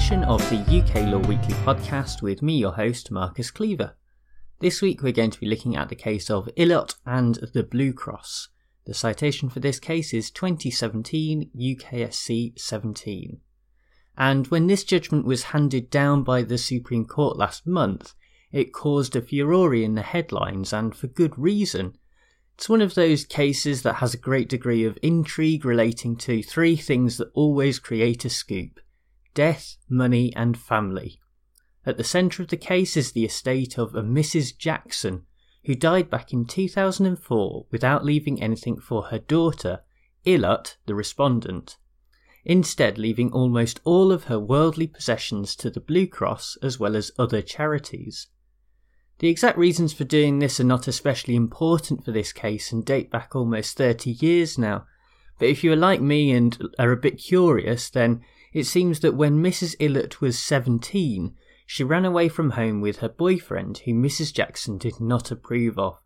edition of the UK Law Weekly podcast with me, your host, Marcus Cleaver. This week we're going to be looking at the case of Ilott and the Blue Cross. The citation for this case is 2017 UKSC 17. And when this judgment was handed down by the Supreme Court last month, it caused a furore in the headlines, and for good reason. It's one of those cases that has a great degree of intrigue relating to three things that always create a scoop death, money, and family. At the centre of the case is the estate of a Mrs. Jackson, who died back in 2004 without leaving anything for her daughter, Ilott, the respondent, instead leaving almost all of her worldly possessions to the Blue Cross as well as other charities. The exact reasons for doing this are not especially important for this case and date back almost 30 years now, but if you are like me and are a bit curious, then it seems that when Mrs. Ilott was 17, she ran away from home with her boyfriend, who Mrs. Jackson did not approve of.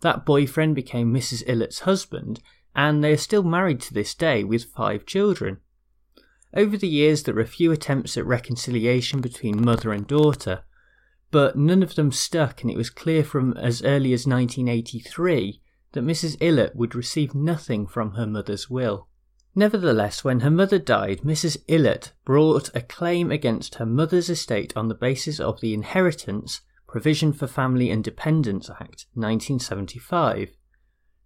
That boyfriend became Mrs. Ilott's husband, and they are still married to this day with five children. Over the years, there were a few attempts at reconciliation between mother and daughter, but none of them stuck, and it was clear from as early as 1983 that Mrs. Ilott would receive nothing from her mother's will. Nevertheless, when her mother died, Mrs. Ilott brought a claim against her mother's estate on the basis of the Inheritance Provision for Family and Dependants Act 1975.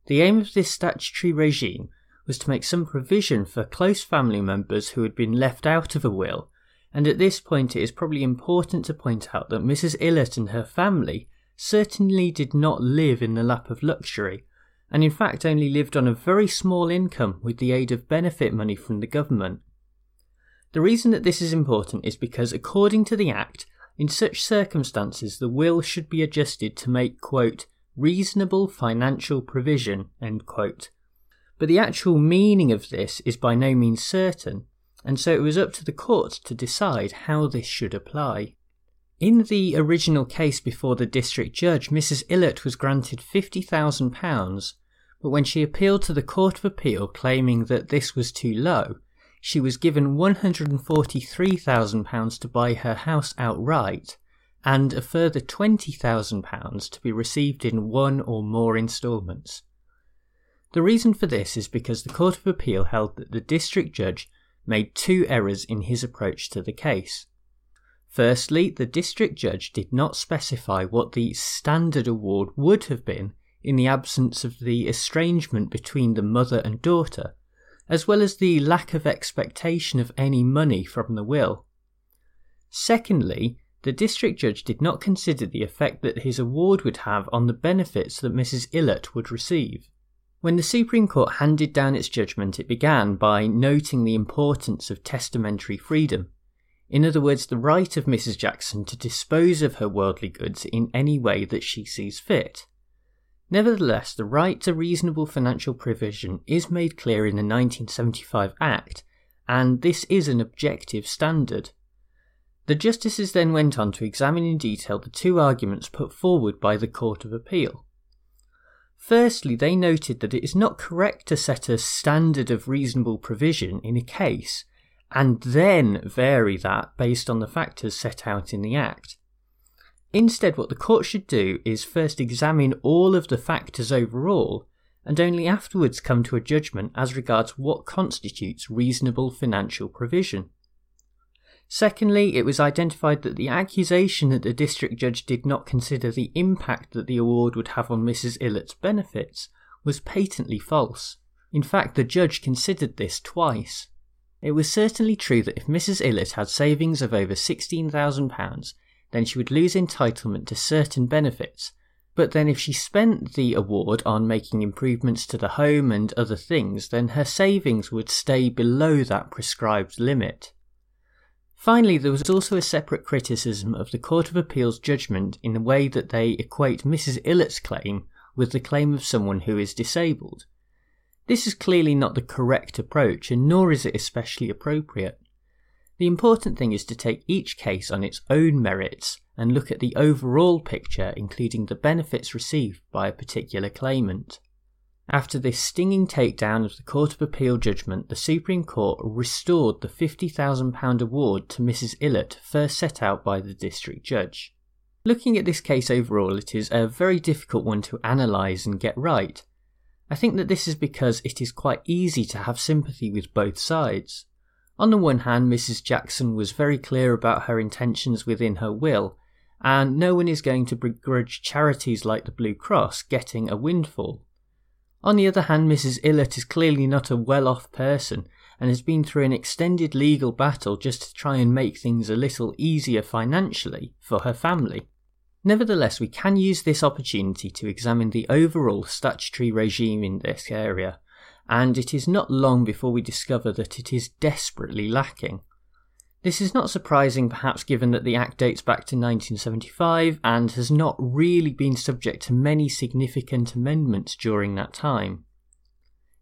The aim of this statutory regime was to make some provision for close family members who had been left out of a will, and at this point it is probably important to point out that Mrs. Ilott and her family certainly did not live in the lap of luxury and in fact only lived on a very small income with the aid of benefit money from the government. The reason that this is important is because, according to the Act, in such circumstances the will should be adjusted to make, quote, reasonable financial provision, end quote. But the actual meaning of this is by no means certain, and so it was up to the court to decide how this should apply. In the original case before the district judge, Mrs. Ilott was granted £50,000 but when she appealed to the Court of Appeal claiming that this was too low, she was given £143,000 to buy her house outright and a further £20,000 to be received in one or more instalments. The reason for this is because the Court of Appeal held that the district judge made two errors in his approach to the case. Firstly, the district judge did not specify what the standard award would have been in the absence of the estrangement between the mother and daughter, as well as the lack of expectation of any money from the will. Secondly, the district judge did not consider the effect that his award would have on the benefits that Mrs. Ilott would receive. When the Supreme Court handed down its judgment, it began by noting the importance of testamentary freedom. In other words, the right of Mrs. Jackson to dispose of her worldly goods in any way that she sees fit. Nevertheless, the right to reasonable financial provision is made clear in the 1975 Act, and this is an objective standard. The justices then went on to examine in detail the two arguments put forward by the Court of Appeal. Firstly, they noted that it is not correct to set a standard of reasonable provision in a case and then vary that based on the factors set out in the Act. Instead, what the court should do is first examine all of the factors overall, and only afterwards come to a judgment as regards what constitutes reasonable financial provision. Secondly, it was identified that the accusation that the district judge did not consider the impact that the award would have on Mrs. Ilott's benefits was patently false. In fact, the judge considered this twice. It was certainly true that if Mrs. Ilott had savings of over £16,000, then she would lose entitlement to certain benefits. But then, if she spent the award on making improvements to the home and other things, then her savings would stay below that prescribed limit. Finally, there was also a separate criticism of the Court of Appeal's judgment in the way that they equate Mrs. Ilott's claim with the claim of someone who is disabled. This is clearly not the correct approach, and nor is it especially appropriate. The important thing is to take each case on its own merits and look at the overall picture, including the benefits received by a particular claimant. After this stinging takedown of the Court of Appeal judgment, the Supreme Court restored the £50,000 award to Mrs. Ilott first set out by the district judge. Looking at this case overall, it is a very difficult one to analyse and get right. I think that this is because it is quite easy to have sympathy with both sides. On the one hand, Mrs. Jackson was very clear about her intentions within her will, and no one is going to begrudge charities like the Blue Cross getting a windfall. On the other hand, Mrs. Ilott is clearly not a well off person and has been through an extended legal battle just to try and make things a little easier financially for her family. Nevertheless, we can use this opportunity to examine the overall statutory regime in this area, and it is not long before we discover that it is desperately lacking. This is not surprising, perhaps, given that the Act dates back to 1975 and has not really been subject to many significant amendments during that time.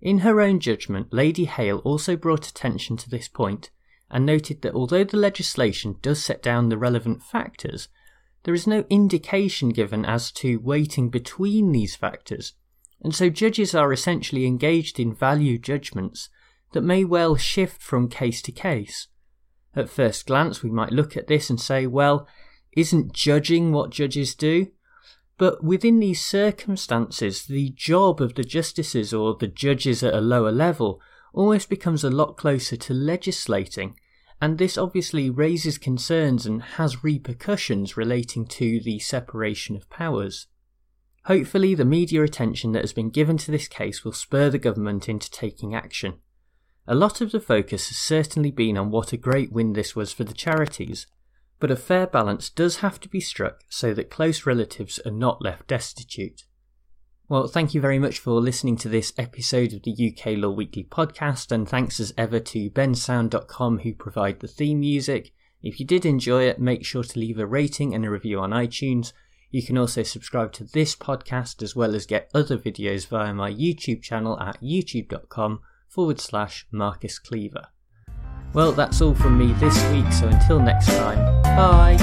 In her own judgment, Lady Hale also brought attention to this point and noted that although the legislation does set down the relevant factors, there is no indication given as to weighting between these factors, and so judges are essentially engaged in value judgments that may well shift from case to case. At first glance, we might look at this and say, well, isn't judging what judges do? But within these circumstances, the job of the justices or the judges at a lower level almost becomes a lot closer to legislating, and this obviously raises concerns and has repercussions relating to the separation of powers. Hopefully, the media attention that has been given to this case will spur the government into taking action. A lot of the focus has certainly been on what a great win this was for the charities, but a fair balance does have to be struck so that close relatives are not left destitute. Well, thank you very much for listening to this episode of the UK Law Weekly podcast, and thanks as ever to bensound.com who provide the theme music. If you did enjoy it, make sure to leave a rating and a review on iTunes. You can also subscribe to this podcast as well as get other videos via my YouTube channel at youtube.com forward slash Marcus Cleaver. Well, that's all from me this week, so until next time, bye!